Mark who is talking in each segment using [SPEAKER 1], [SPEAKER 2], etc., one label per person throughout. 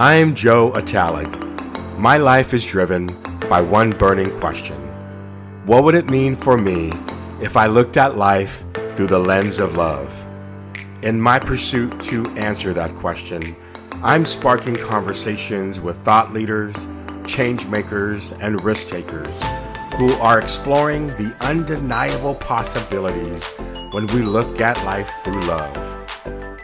[SPEAKER 1] I'm Joe Atalig. My life is driven by one burning question What would it mean for me if I looked at life through the lens of love? In my pursuit to answer that question, I'm sparking conversations with thought leaders, change makers, and risk takers who are exploring the undeniable possibilities when we look at life through love.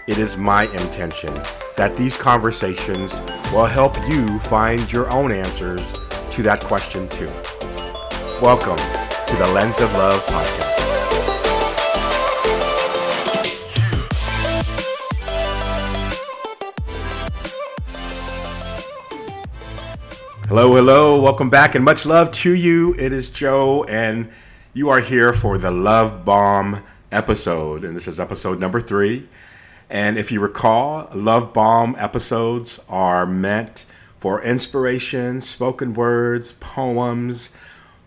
[SPEAKER 1] It is my intention that these conversations will help you find your own answers to that question too. Welcome to the Lens of Love podcast. Hello, hello, welcome back, and much love to you. It is Joe, and you are here for the Love Bomb episode, and this is episode number three. And if you recall, Love Bomb episodes are meant for inspiration, spoken words, poems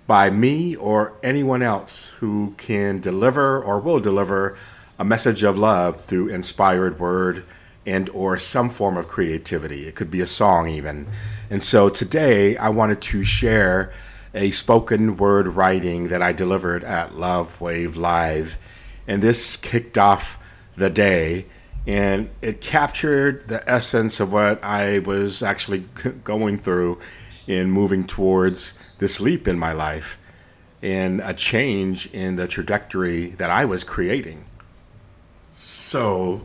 [SPEAKER 1] by me or anyone else who can deliver or will deliver a message of love through inspired word and or some form of creativity. It could be a song even. And so today I wanted to share a spoken word writing that I delivered at Love Wave Live and this kicked off the day and it captured the essence of what I was actually going through in moving towards this leap in my life and a change in the trajectory that I was creating. So,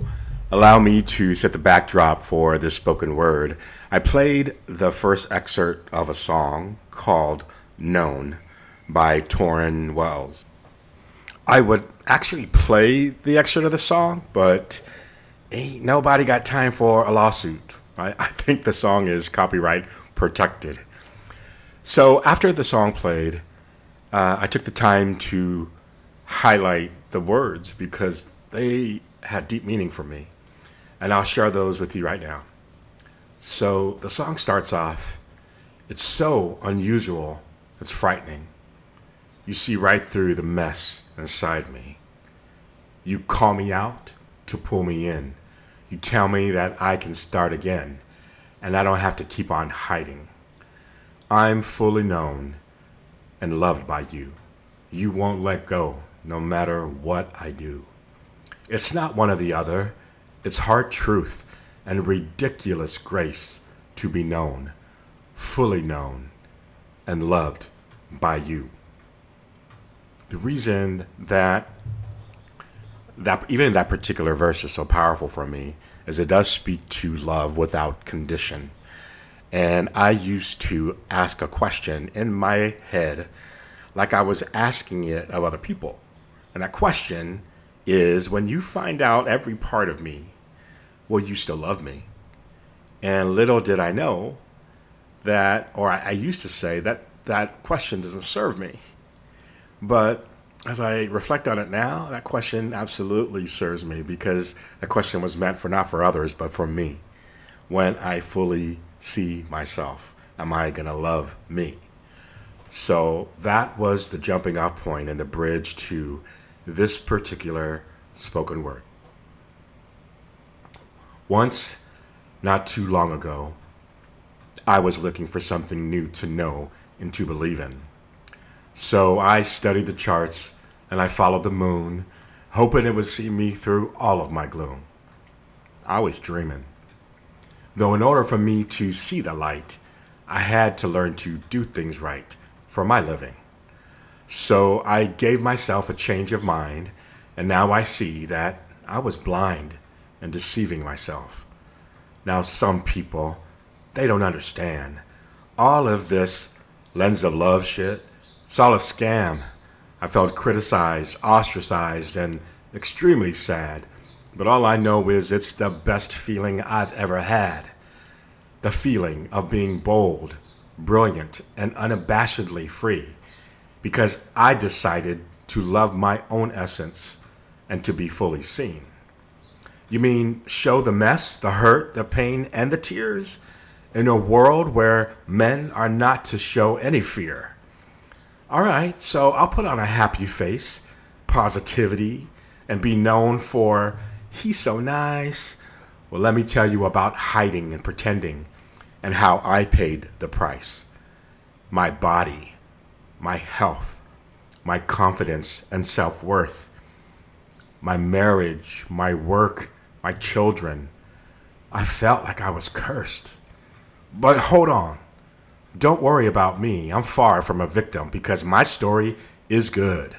[SPEAKER 1] allow me to set the backdrop for this spoken word. I played the first excerpt of a song called Known by Tauren Wells. I would actually play the excerpt of the song, but ain't nobody got time for a lawsuit. I, I think the song is copyright protected. So after the song played, uh, I took the time to highlight the words because they had deep meaning for me. And I'll share those with you right now. So the song starts off It's so unusual, it's frightening. You see right through the mess inside me. You call me out to pull me in. You tell me that I can start again and I don't have to keep on hiding. I'm fully known and loved by you. You won't let go no matter what I do. It's not one or the other, it's hard truth and ridiculous grace to be known, fully known, and loved by you the reason that that even that particular verse is so powerful for me is it does speak to love without condition. And I used to ask a question in my head like I was asking it of other people. And that question is when you find out every part of me, will you still love me? And little did I know that, or I, I used to say that that question doesn't serve me. But as I reflect on it now, that question absolutely serves me because the question was meant for not for others, but for me. When I fully see myself, am I going to love me? So that was the jumping off point and the bridge to this particular spoken word. Once, not too long ago, I was looking for something new to know and to believe in. So I studied the charts and I followed the moon, hoping it would see me through all of my gloom. I was dreaming. Though, in order for me to see the light, I had to learn to do things right for my living. So I gave myself a change of mind, and now I see that I was blind and deceiving myself. Now, some people, they don't understand. All of this lens of love shit all a scam. I felt criticized, ostracized, and extremely sad. But all I know is it's the best feeling I've ever had. The feeling of being bold, brilliant, and unabashedly free. Because I decided to love my own essence and to be fully seen. You mean show the mess, the hurt, the pain, and the tears in a world where men are not to show any fear? All right, so I'll put on a happy face, positivity, and be known for he's so nice. Well, let me tell you about hiding and pretending and how I paid the price. My body, my health, my confidence and self worth, my marriage, my work, my children. I felt like I was cursed. But hold on. Don't worry about me. I'm far from a victim because my story is good.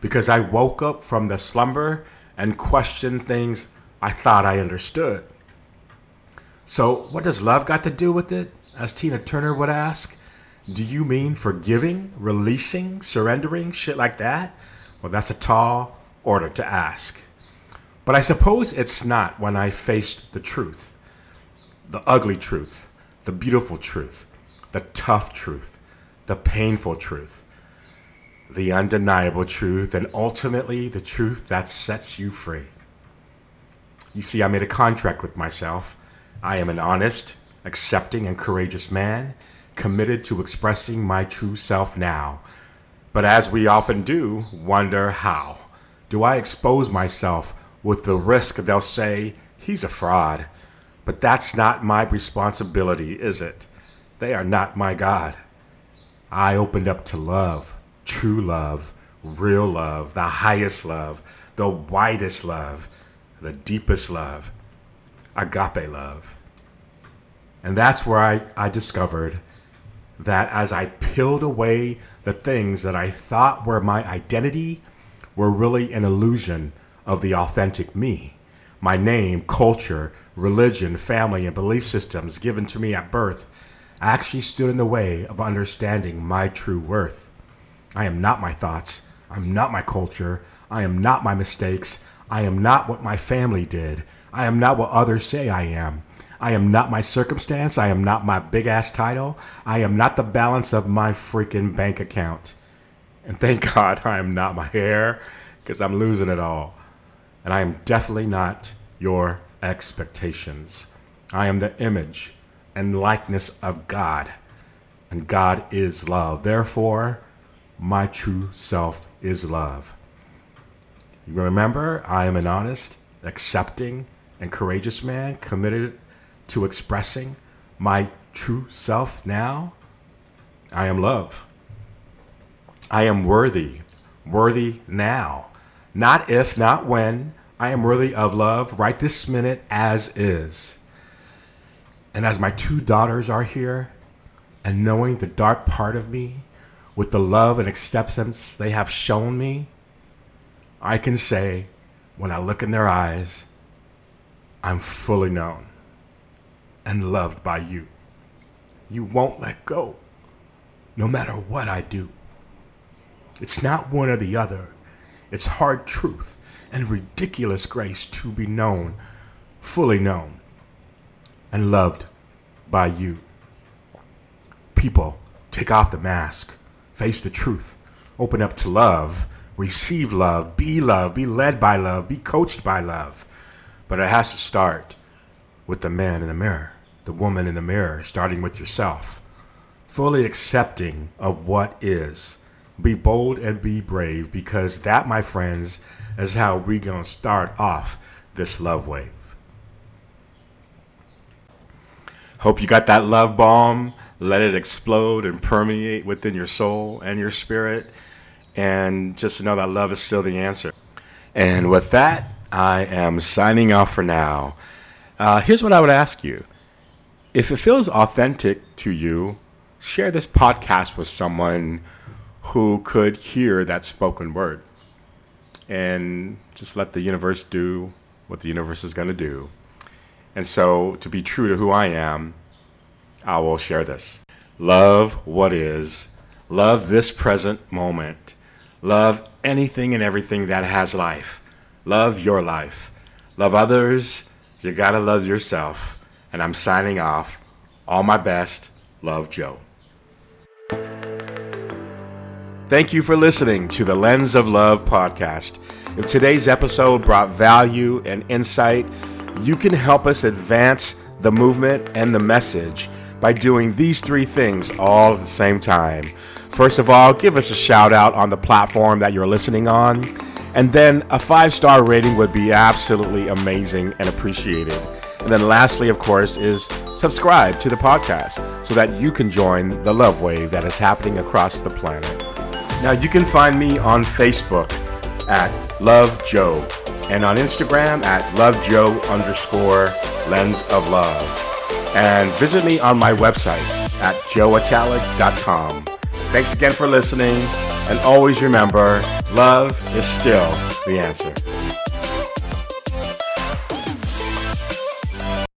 [SPEAKER 1] Because I woke up from the slumber and questioned things I thought I understood. So, what does love got to do with it? As Tina Turner would ask. Do you mean forgiving, releasing, surrendering, shit like that? Well, that's a tall order to ask. But I suppose it's not when I faced the truth the ugly truth, the beautiful truth, the tough truth, the painful truth, the undeniable truth, and ultimately the truth that sets you free. You see, I made a contract with myself. I am an honest, accepting, and courageous man, committed to expressing my true self now. But as we often do, wonder how. Do I expose myself with the risk they'll say, he's a fraud? But that's not my responsibility, is it? They are not my God. I opened up to love, true love, real love, the highest love, the widest love, the deepest love, agape love. And that's where I, I discovered that as I peeled away the things that I thought were my identity were really an illusion of the authentic me. My name, culture, religion, family, and belief systems given to me at birth actually stood in the way of understanding my true worth. I am not my thoughts. I'm not my culture. I am not my mistakes. I am not what my family did. I am not what others say I am. I am not my circumstance. I am not my big ass title. I am not the balance of my freaking bank account. And thank God I am not my hair because I'm losing it all. And I am definitely not your expectations. I am the image and likeness of God. And God is love. Therefore, my true self is love. You remember, I am an honest, accepting, and courageous man committed to expressing my true self now. I am love. I am worthy, worthy now. Not if, not when. I am worthy of love right this minute as is. And as my two daughters are here, and knowing the dark part of me with the love and acceptance they have shown me, I can say, when I look in their eyes, I'm fully known and loved by you. You won't let go, no matter what I do. It's not one or the other, it's hard truth and ridiculous grace to be known, fully known, and loved by you. People, take off the mask, face the truth, open up to love receive love, be love, be led by love, be coached by love. But it has to start with the man in the mirror, the woman in the mirror, starting with yourself. Fully accepting of what is. Be bold and be brave because that, my friends, is how we're going to start off this love wave. Hope you got that love bomb. Let it explode and permeate within your soul and your spirit and just know that love is still the answer. And with that, I am signing off for now. Uh, here's what I would ask you if it feels authentic to you, share this podcast with someone who could hear that spoken word. And just let the universe do what the universe is going to do. And so, to be true to who I am, I will share this. Love what is, love this present moment Love anything and everything that has life. Love your life. Love others. You gotta love yourself. And I'm signing off. All my best. Love Joe. Thank you for listening to the Lens of Love podcast. If today's episode brought value and insight, you can help us advance the movement and the message by doing these three things all at the same time. First of all, give us a shout out on the platform that you're listening on. And then a five star rating would be absolutely amazing and appreciated. And then lastly, of course, is subscribe to the podcast so that you can join the love wave that is happening across the planet. Now, you can find me on Facebook at Love Joe and on Instagram at lovejoe underscore lens of love. And visit me on my website at joeatalig.com. Thanks again for listening, and always remember love is still the answer.